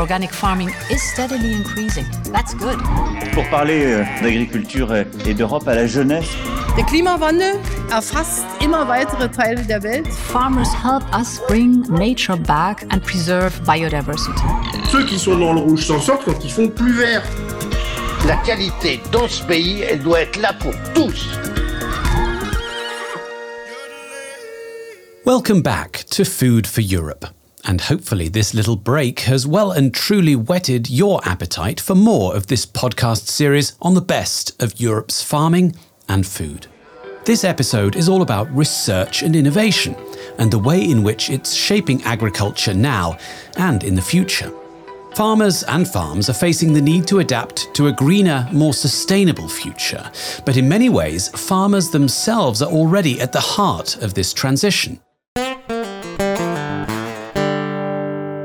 organic farming is steadily increasing. That's good. Pour parler euh, d'agriculture et d'Europe à la jeunesse. Der Klimawandel erfasst immer weitere Teile der Welt. Farmers help us bring nature back and preserve biodiversity. Ceux qui sont dans le rouge s'en sortent quand ils font plus vert. La qualité dans ce pays, elle doit être là pour tous. Welcome back to Food for Europe. And hopefully, this little break has well and truly whetted your appetite for more of this podcast series on the best of Europe's farming and food. This episode is all about research and innovation and the way in which it's shaping agriculture now and in the future. Farmers and farms are facing the need to adapt to a greener, more sustainable future. But in many ways, farmers themselves are already at the heart of this transition.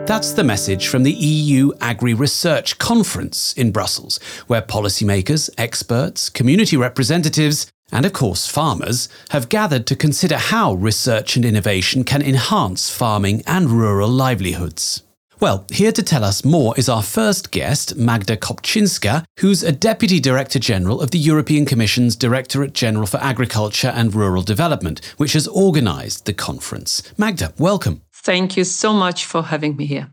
That's the message from the EU Agri Research Conference in Brussels, where policymakers, experts, community representatives, and of course farmers have gathered to consider how research and innovation can enhance farming and rural livelihoods. Well, here to tell us more is our first guest, Magda Kopczynska, who's a Deputy Director General of the European Commission's Directorate General for Agriculture and Rural Development, which has organised the conference. Magda, welcome. Thank you so much for having me here.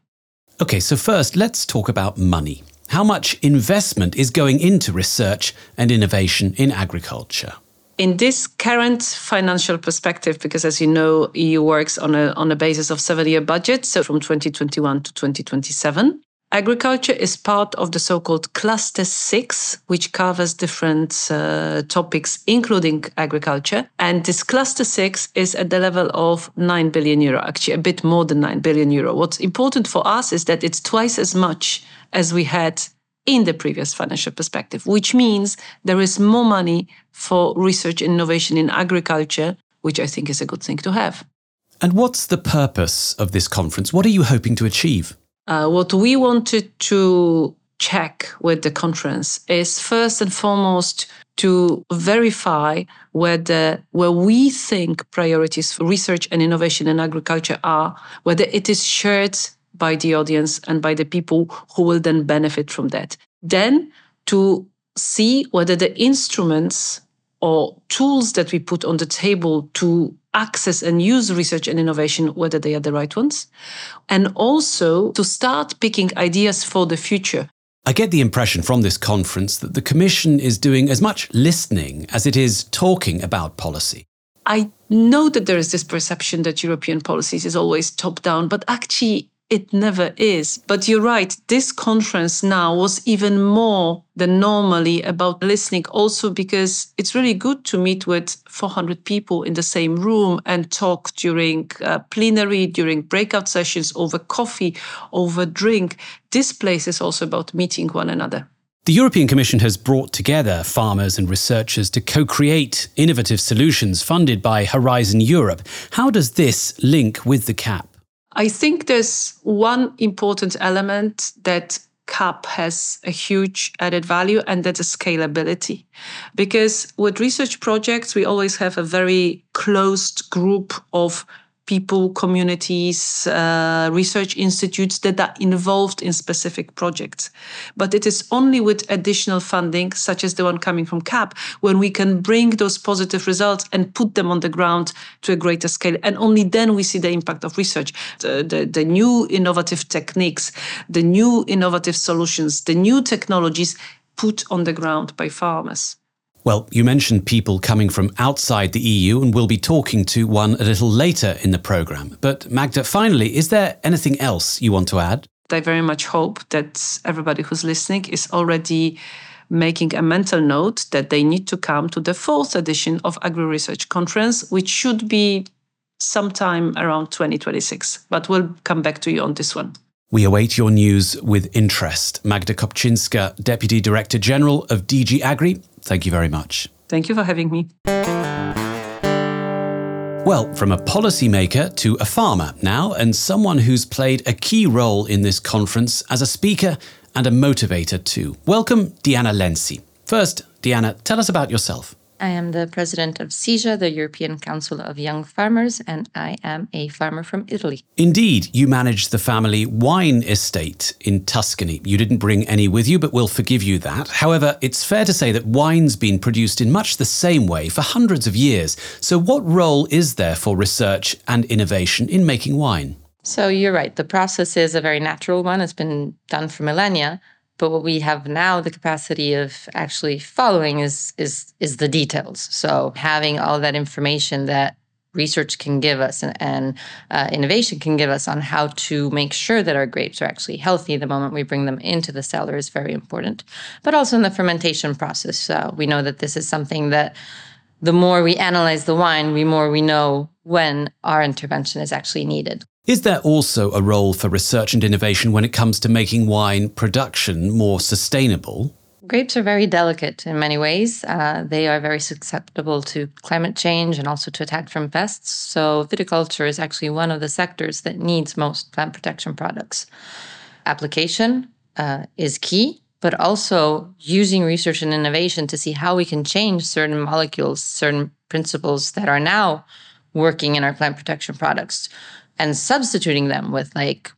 Okay, so first, let's talk about money. How much investment is going into research and innovation in agriculture? In this current financial perspective, because as you know, EU works on a on a basis of seven-year budget, so from 2021 to 2027, Agriculture is part of the so called Cluster 6, which covers different uh, topics, including agriculture. And this Cluster 6 is at the level of 9 billion euro, actually, a bit more than 9 billion euro. What's important for us is that it's twice as much as we had in the previous financial perspective, which means there is more money for research and innovation in agriculture, which I think is a good thing to have. And what's the purpose of this conference? What are you hoping to achieve? Uh, what we wanted to check with the conference is first and foremost to verify whether where we think priorities for research and innovation in agriculture are, whether it is shared by the audience and by the people who will then benefit from that. Then to see whether the instruments or tools that we put on the table to access and use research and innovation, whether they are the right ones, and also to start picking ideas for the future. I get the impression from this conference that the Commission is doing as much listening as it is talking about policy. I know that there is this perception that European policies is always top down, but actually it never is. But you're right, this conference now was even more than normally about listening, also because it's really good to meet with 400 people in the same room and talk during uh, plenary, during breakout sessions, over coffee, over drink. This place is also about meeting one another. The European Commission has brought together farmers and researchers to co create innovative solutions funded by Horizon Europe. How does this link with the CAP? I think there's one important element that CAP has a huge added value, and that's scalability. Because with research projects, we always have a very closed group of people, communities, uh, research institutes that are involved in specific projects. But it is only with additional funding, such as the one coming from CAP, when we can bring those positive results and put them on the ground to a greater scale. And only then we see the impact of research. The, the, the new innovative techniques, the new innovative solutions, the new technologies put on the ground by farmers. Well, you mentioned people coming from outside the EU, and we'll be talking to one a little later in the programme. But Magda, finally, is there anything else you want to add? I very much hope that everybody who's listening is already making a mental note that they need to come to the fourth edition of Agri Research Conference, which should be sometime around 2026. But we'll come back to you on this one. We await your news with interest. Magda Kopczynska, Deputy Director General of DG Agri, Thank you very much. Thank you for having me. Well, from a policymaker to a farmer now, and someone who's played a key role in this conference as a speaker and a motivator too. Welcome, Diana Lenzi. First, Diana, tell us about yourself. I am the president of CEJA, the European Council of Young Farmers, and I am a farmer from Italy. Indeed, you manage the family wine estate in Tuscany. You didn't bring any with you, but we'll forgive you that. However, it's fair to say that wine's been produced in much the same way for hundreds of years. So, what role is there for research and innovation in making wine? So, you're right. The process is a very natural one. It's been done for millennia. But what we have now the capacity of actually following is is is the details. So having all that information that research can give us and, and uh, innovation can give us on how to make sure that our grapes are actually healthy the moment we bring them into the cellar is very important. But also in the fermentation process, uh, we know that this is something that the more we analyze the wine, the more we know when our intervention is actually needed. Is there also a role for research and innovation when it comes to making wine production more sustainable? Grapes are very delicate in many ways. Uh, they are very susceptible to climate change and also to attack from pests. So, viticulture is actually one of the sectors that needs most plant protection products. Application uh, is key, but also using research and innovation to see how we can change certain molecules, certain principles that are now working in our plant protection products and substituting them with like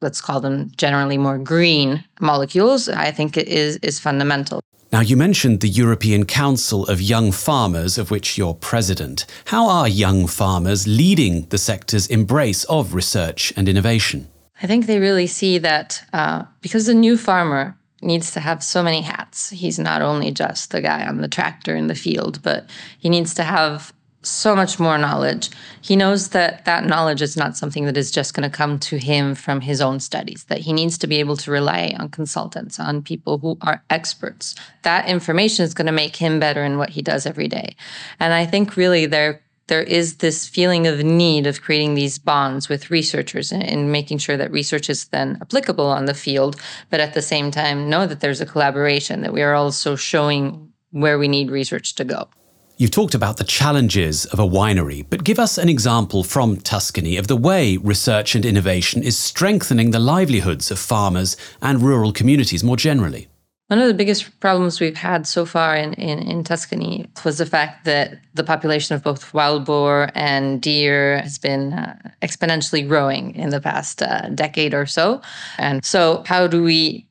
let's call them generally more green molecules, I think is is fundamental. Now, you mentioned the European Council of Young Farmers, of which you're president. How are young farmers leading the sector's embrace of research and innovation? I think they really see that uh, because the new farmer needs to have so many hats. He's not only just the guy on the tractor in the field, but he needs to have so much more knowledge. He knows that that knowledge is not something that is just going to come to him from his own studies, that he needs to be able to rely on consultants, on people who are experts. That information is going to make him better in what he does every day. And I think really there there is this feeling of need of creating these bonds with researchers and, and making sure that research is then applicable on the field, but at the same time know that there's a collaboration, that we are also showing where we need research to go. You've talked about the challenges of a winery, but give us an example from Tuscany of the way research and innovation is strengthening the livelihoods of farmers and rural communities more generally. One of the biggest problems we've had so far in, in, in, Tuscany was the fact that the population of both wild boar and deer has been uh, exponentially growing in the past uh, decade or so. And so, how do we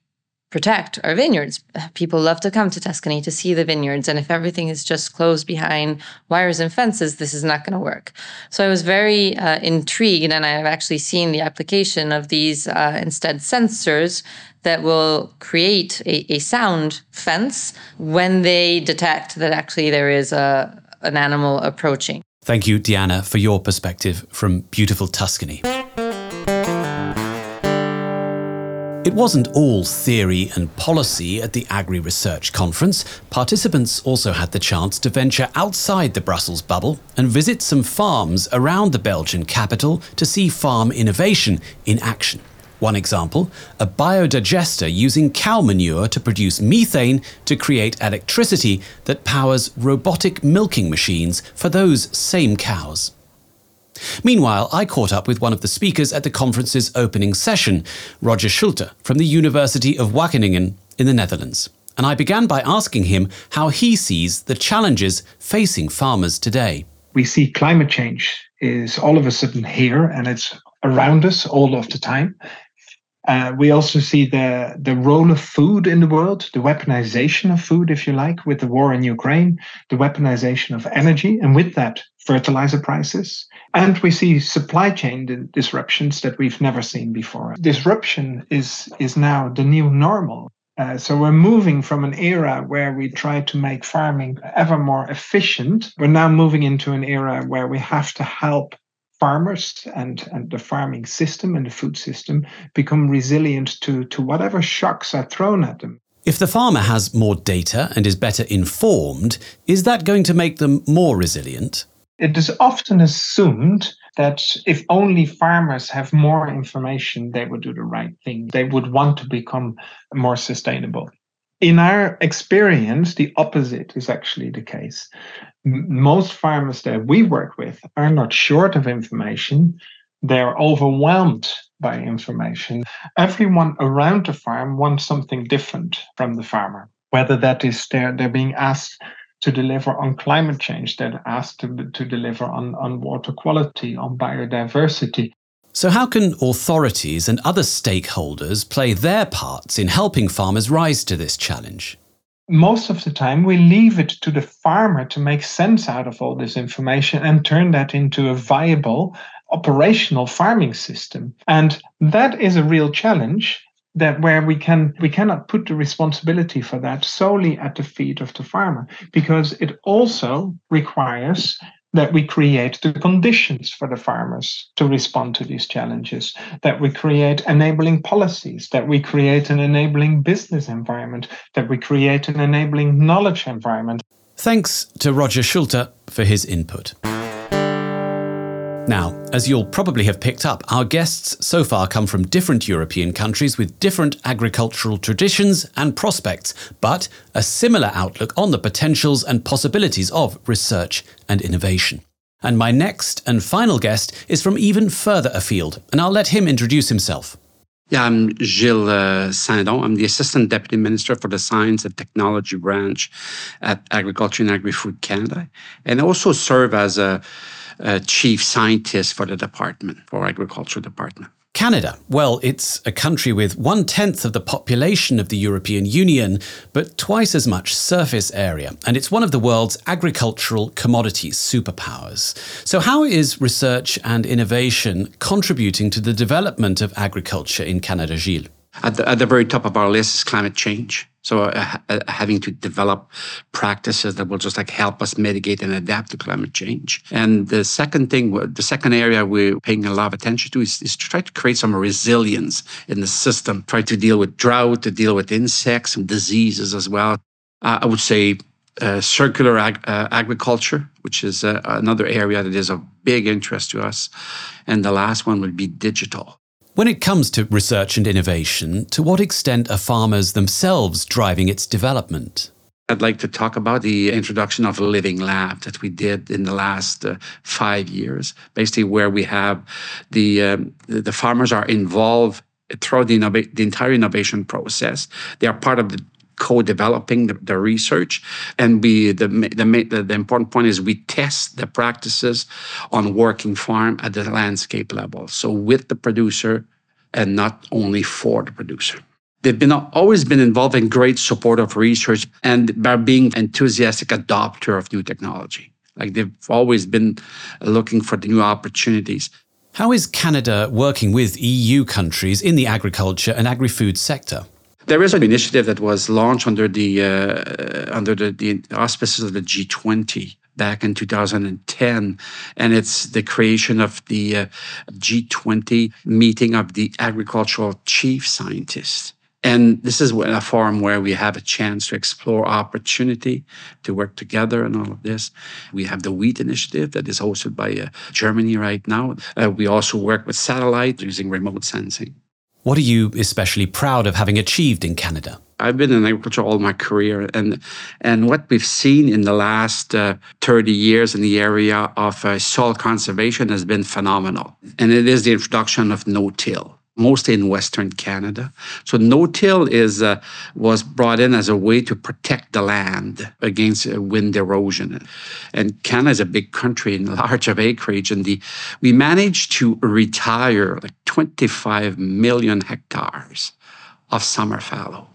protect our vineyards. People love to come to Tuscany to see the vineyards. And if everything is just closed behind wires and fences, this is not going to work. So I was very uh, intrigued, and I've actually seen the application of these uh, instead sensors that will create a, a sound fence when they detect that actually there is a, an animal approaching. Thank you, Diana, for your perspective from beautiful Tuscany. It wasn't all theory and policy at the Agri Research Conference. Participants also had the chance to venture outside the Brussels bubble and visit some farms around the Belgian capital to see farm innovation in action. One example a biodigester using cow manure to produce methane to create electricity that powers robotic milking machines for those same cows. Meanwhile, I caught up with one of the speakers at the conference's opening session, Rogier Schulte from the University of Wageningen in the Netherlands. And I began by asking him how he sees the challenges facing farmers today. We see climate change is all of a sudden here and it's around us all of the time. Uh, we also see the the role of food in the world, the weaponization of food, if you like, with the war in Ukraine, the weaponization of energy, and with that, fertilizer prices. And we see supply chain disruptions that we've never seen before. Disruption is is now the new normal. Uh, so we're moving from an era where we try to make farming ever more efficient. We're now moving into an era where we have to help farmers and, and the farming system and the food system become resilient to, to whatever shocks are thrown at them. If the farmer has more data and is better informed, is that going to make them more resilient? It is often assumed that if only farmers have more information, they would do the right thing. They would want to become more sustainable. In our experience, the opposite is actually the case. Most farmers that we work with are not short of information, they're overwhelmed by information. Everyone around the farm wants something different from the farmer, whether that is they're, they're being asked to deliver on climate change. They're asked to, to deliver on, on water quality, on biodiversity. So, how can authorities and other stakeholders play their parts in helping farmers rise to this challenge? Most of the time, we leave it to the farmer to make sense out of all this information and turn that into a viable operational farming system. And that is a real challenge that where we can we cannot put the responsibility for that solely at the feet of the farmer because it also requires that we create the conditions for the farmers to respond to these challenges, that we create enabling policies, that we create an enabling business environment, that we create an enabling knowledge environment. Thanks to Rogier Schulte for his input. Now, as you'll probably have picked up, our guests so far come from different European countries with different agricultural traditions and prospects, but a similar outlook on the potentials and possibilities of research and innovation. And my next and final guest is from even further afield, and I'll let him introduce himself. Yeah, I'm Gilles uh, Saindon. I'm the Assistant Deputy Minister for the Science and Technology Branch at Agriculture and Agri-Food Canada, and I also serve as a uh, chief scientist for the department, for agriculture department. Canada. Well, it's a country with one tenth of the population of the European Union, but twice as much surface area, and it's one of the world's agricultural commodities superpowers. So, how is research and innovation contributing to the development of agriculture in Canada, Gilles? At the, at the very top of our list is climate change. So uh, uh, having to develop practices that will just like help us mitigate and adapt to climate change. And the second thing, the second area we're paying a lot of attention to is, is to try to create some resilience in the system, try to deal with drought, to deal with insects and diseases as well. Uh, I would say uh, circular ag- uh, agriculture, which is uh, another area that is of big interest to us. And the last one would be digital. When it comes to research and innovation, to what extent are farmers themselves driving its development? I'd like to talk about the introduction of a living lab that we did in the last uh, five years, basically where we have the um, the farmers are involved throughout the, the entire innovation process. They are part of the co-developing the, the, research. And we the, the the important point is we test the practices on working farm at the landscape level. So with the producer and not only for the producer. They've been always been involved in great support of research and by being enthusiastic adopter of new technology. Like they've always been looking for the new opportunities. How is canada working with eu countries in the agriculture and agri-food sector there is an initiative that was launched under the uh, under the, the auspices of the G20 back in 2010, and it's the creation of the uh, G20 meeting of the agricultural chief scientists. And this is a forum where we have a chance to explore opportunity to work together and all of this. We have the Wheat Initiative that is hosted by uh, Germany right now. Uh, we also work with satellite using remote sensing. What are you especially proud of having achieved in Canada? I've been in agriculture all my career, and and what we've seen in the last uh, 30 years in the area of uh, soil conservation has been phenomenal. And it is the introduction of no-till mostly in Western Canada. So no-till is uh, was brought in as a way to protect the land against uh, wind erosion. And Canada is a big country and large of acreage, and the we managed to retire like 25 million hectares of summer fallow.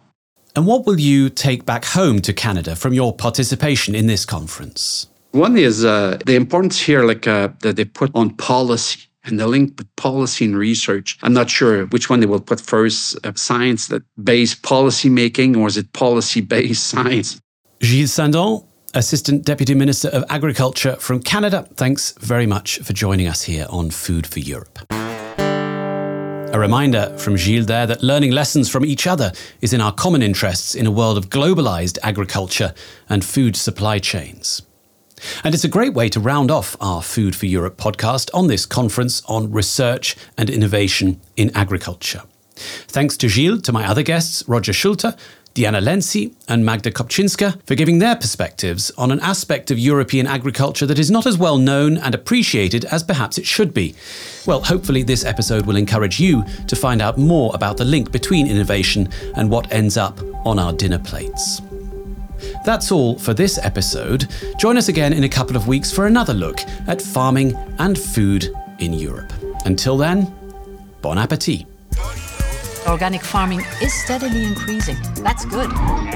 And what will you take back home to Canada from your participation in this conference? One is uh, the importance here, like uh, that they put on policy and the link with policy and research. I'm not sure which one they will put first uh, science that based policy making or is it policy based science? Gilles Saindon, Assistant Deputy Minister of Agriculture from Canada, thanks very much for joining us here on Food for Europe. A reminder from Gilles there that learning lessons from each other is in our common interests in a world of globalized agriculture and food supply chains. And it's a great way to round off our Food for Europe podcast on this conference on research and innovation in agriculture. Thanks to Gilles, to my other guests, Rogier Schulte, Diana Lenzi, and Magda Kopczynska, for giving their perspectives on an aspect of European agriculture that is not as well known and appreciated as perhaps it should be. Well, hopefully, this episode will encourage you to find out more about the link between innovation and what ends up on our dinner plates. That's all for this episode. Join us again in a couple of weeks for another look at farming and food in Europe. Until then, bon appetit. Organic farming is steadily increasing. That's good.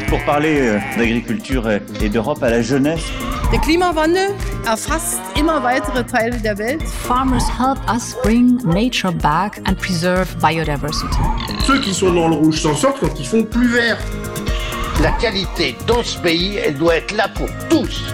Pour parler euh, d'agriculture et- et d'Europe à la jeunesse, Der Klimawandel erfasst immer weitere Teile der Welt. Farmers help us bring nature back and preserve biodiversity. Ceux qui sont dans le rouge s'en sortent quand ils font plus vert. La qualité dans ce pays, elle doit être là pour tous.